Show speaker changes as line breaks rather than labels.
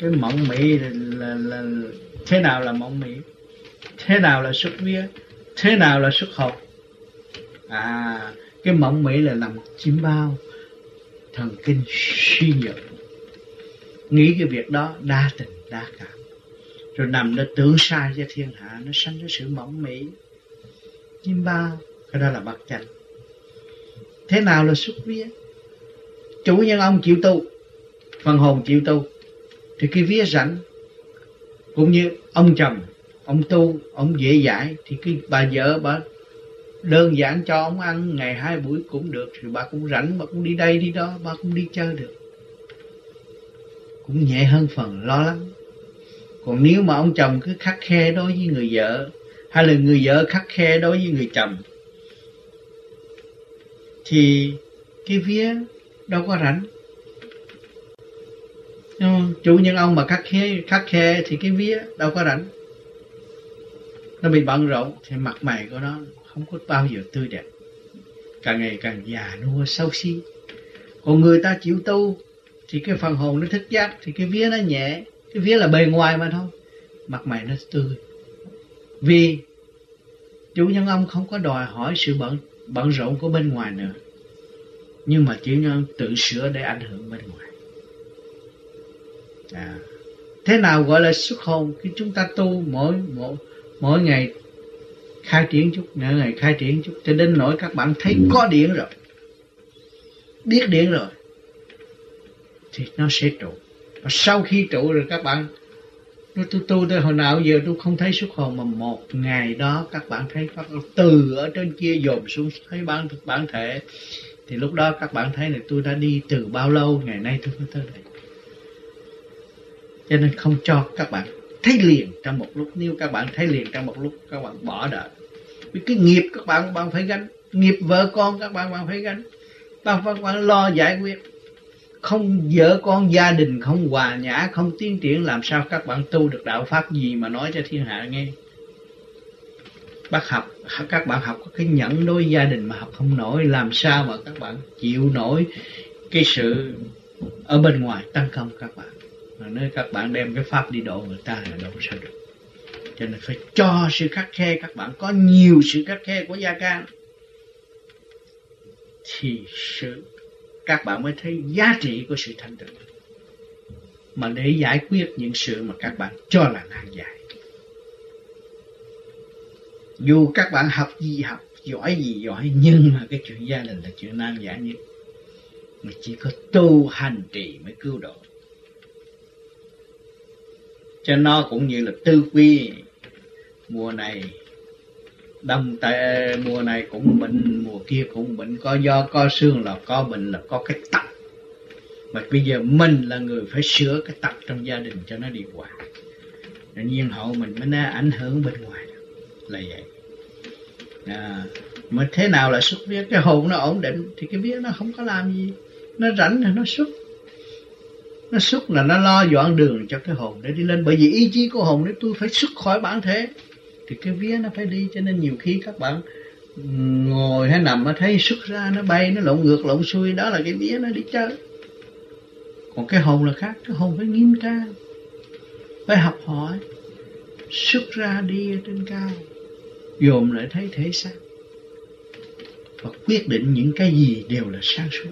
cái mộng mị là, là, là thế nào là mộng mị? Thế nào là xuất vía? Thế nào là xuất hồn à cái mộng mị là nằm chim bao thần kinh suy nhược. Nghĩ cái việc đó đa tình đa cảm. Rồi nằm đó tưởng sai cho thiên hạ nó sanh ra sự mộng mị. Chim bao cái đó là bậc chánh. Thế nào là xuất vía? Chủ nhân ông chịu tu phần hồn chịu tu thì cái vía rảnh cũng như ông chồng, ông tu, ông dễ dãi, thì cái bà vợ bà đơn giản cho ông ăn ngày hai buổi cũng được, thì bà cũng rảnh, bà cũng đi đây đi đó, bà cũng đi chơi được. Cũng nhẹ hơn phần lo lắng. Còn nếu mà ông chồng cứ khắc khe đối với người vợ, hay là người vợ khắc khe đối với người chồng, thì cái vía đâu có rảnh chủ nhân ông mà khắc khe khắc khe thì cái vía đâu có rảnh. Nó bị bận rộn thì mặt mày của nó không có bao giờ tươi đẹp. Càng ngày càng già nua, sâu si. Còn người ta chịu tu thì cái phần hồn nó thức giác, thì cái vía nó nhẹ, cái vía là bề ngoài mà thôi. Mặt mày nó tươi. Vì chủ nhân ông không có đòi hỏi sự bận bận rộn của bên ngoài nữa. Nhưng mà chủ nhân tự sửa để ảnh hưởng bên ngoài à, thế nào gọi là xuất hồn khi chúng ta tu mỗi mỗi mỗi ngày khai triển chút mỗi ngày khai triển chút? Cho đến nỗi các bạn thấy có điện rồi biết điện rồi thì nó sẽ trụ. Và sau khi trụ rồi các bạn nó tu tu tới hồi nào giờ tôi không thấy xuất hồn mà một ngày đó các bạn thấy các từ ở trên kia dồn xuống thấy bản thực bản thể. Thì lúc đó các bạn thấy là tôi đã đi từ bao lâu ngày nay tôi mới tới đây cho nên không cho các bạn thấy liền trong một lúc. Nếu các bạn thấy liền trong một lúc, các bạn bỏ đợi vì cái nghiệp các bạn bạn phải gánh. Nghiệp vợ con các bạn bạn phải gánh. Bạn phải, bạn lo giải quyết. Không vợ con, gia đình, không hòa nhã, không tiến triển, làm sao các bạn tu được đạo pháp gì mà nói cho thiên hạ nghe? Bác học, các bạn học có cái nhẫn đối gia đình mà học không nổi. Làm sao mà các bạn chịu nổi cái sự ở bên ngoài tấn công các bạn? Mà nếu các bạn đem cái pháp đi độ người ta là đâu có sao được. Cho nên phải cho sự khắc khe các bạn, có nhiều sự khắc khe của gia can thì sự, các bạn mới thấy giá trị của sự thanh tịnh. Mà để giải quyết những sự mà các bạn cho là nan giải. Dù các bạn học gì, học giỏi gì giỏi, nhưng mà cái chuyện gia đình là chuyện nan giải nhất. Mà chỉ có tu hành trì mới cứu độ cho nó cũng như là tư quy. Mùa này đông tệ mùa này cũng bệnh mùa kia cũng bệnh. Có do có xương là có bệnh là có cái tật. Mà bây giờ mình là người phải sửa cái tật trong gia đình cho nó đi qua tự nhiên hậu mình mới nó ảnh hưởng bên ngoài. Là vậy. À, mà thế nào là xuất huyết? Cái hồn nó ổn định thì cái biết nó không có làm gì. Nó rảnh thì nó xuất nó xuất là nó lo dọn đường cho cái hồn để đi lên. Bởi vì ý chí của hồn, nếu tôi phải xuất khỏi bản thể thì cái vía nó phải đi. Cho nên nhiều khi các bạn ngồi hay nằm mà thấy xuất ra, nó bay, nó lộn ngược, lộn xuôi, đó là cái vía nó đi chơi. Còn cái hồn là khác. Cái hồn phải nghiêm trang, phải học hỏi, xuất ra đi ở trên cao, dồn lại thấy thể xác, và quyết định những cái gì đều là sáng suốt.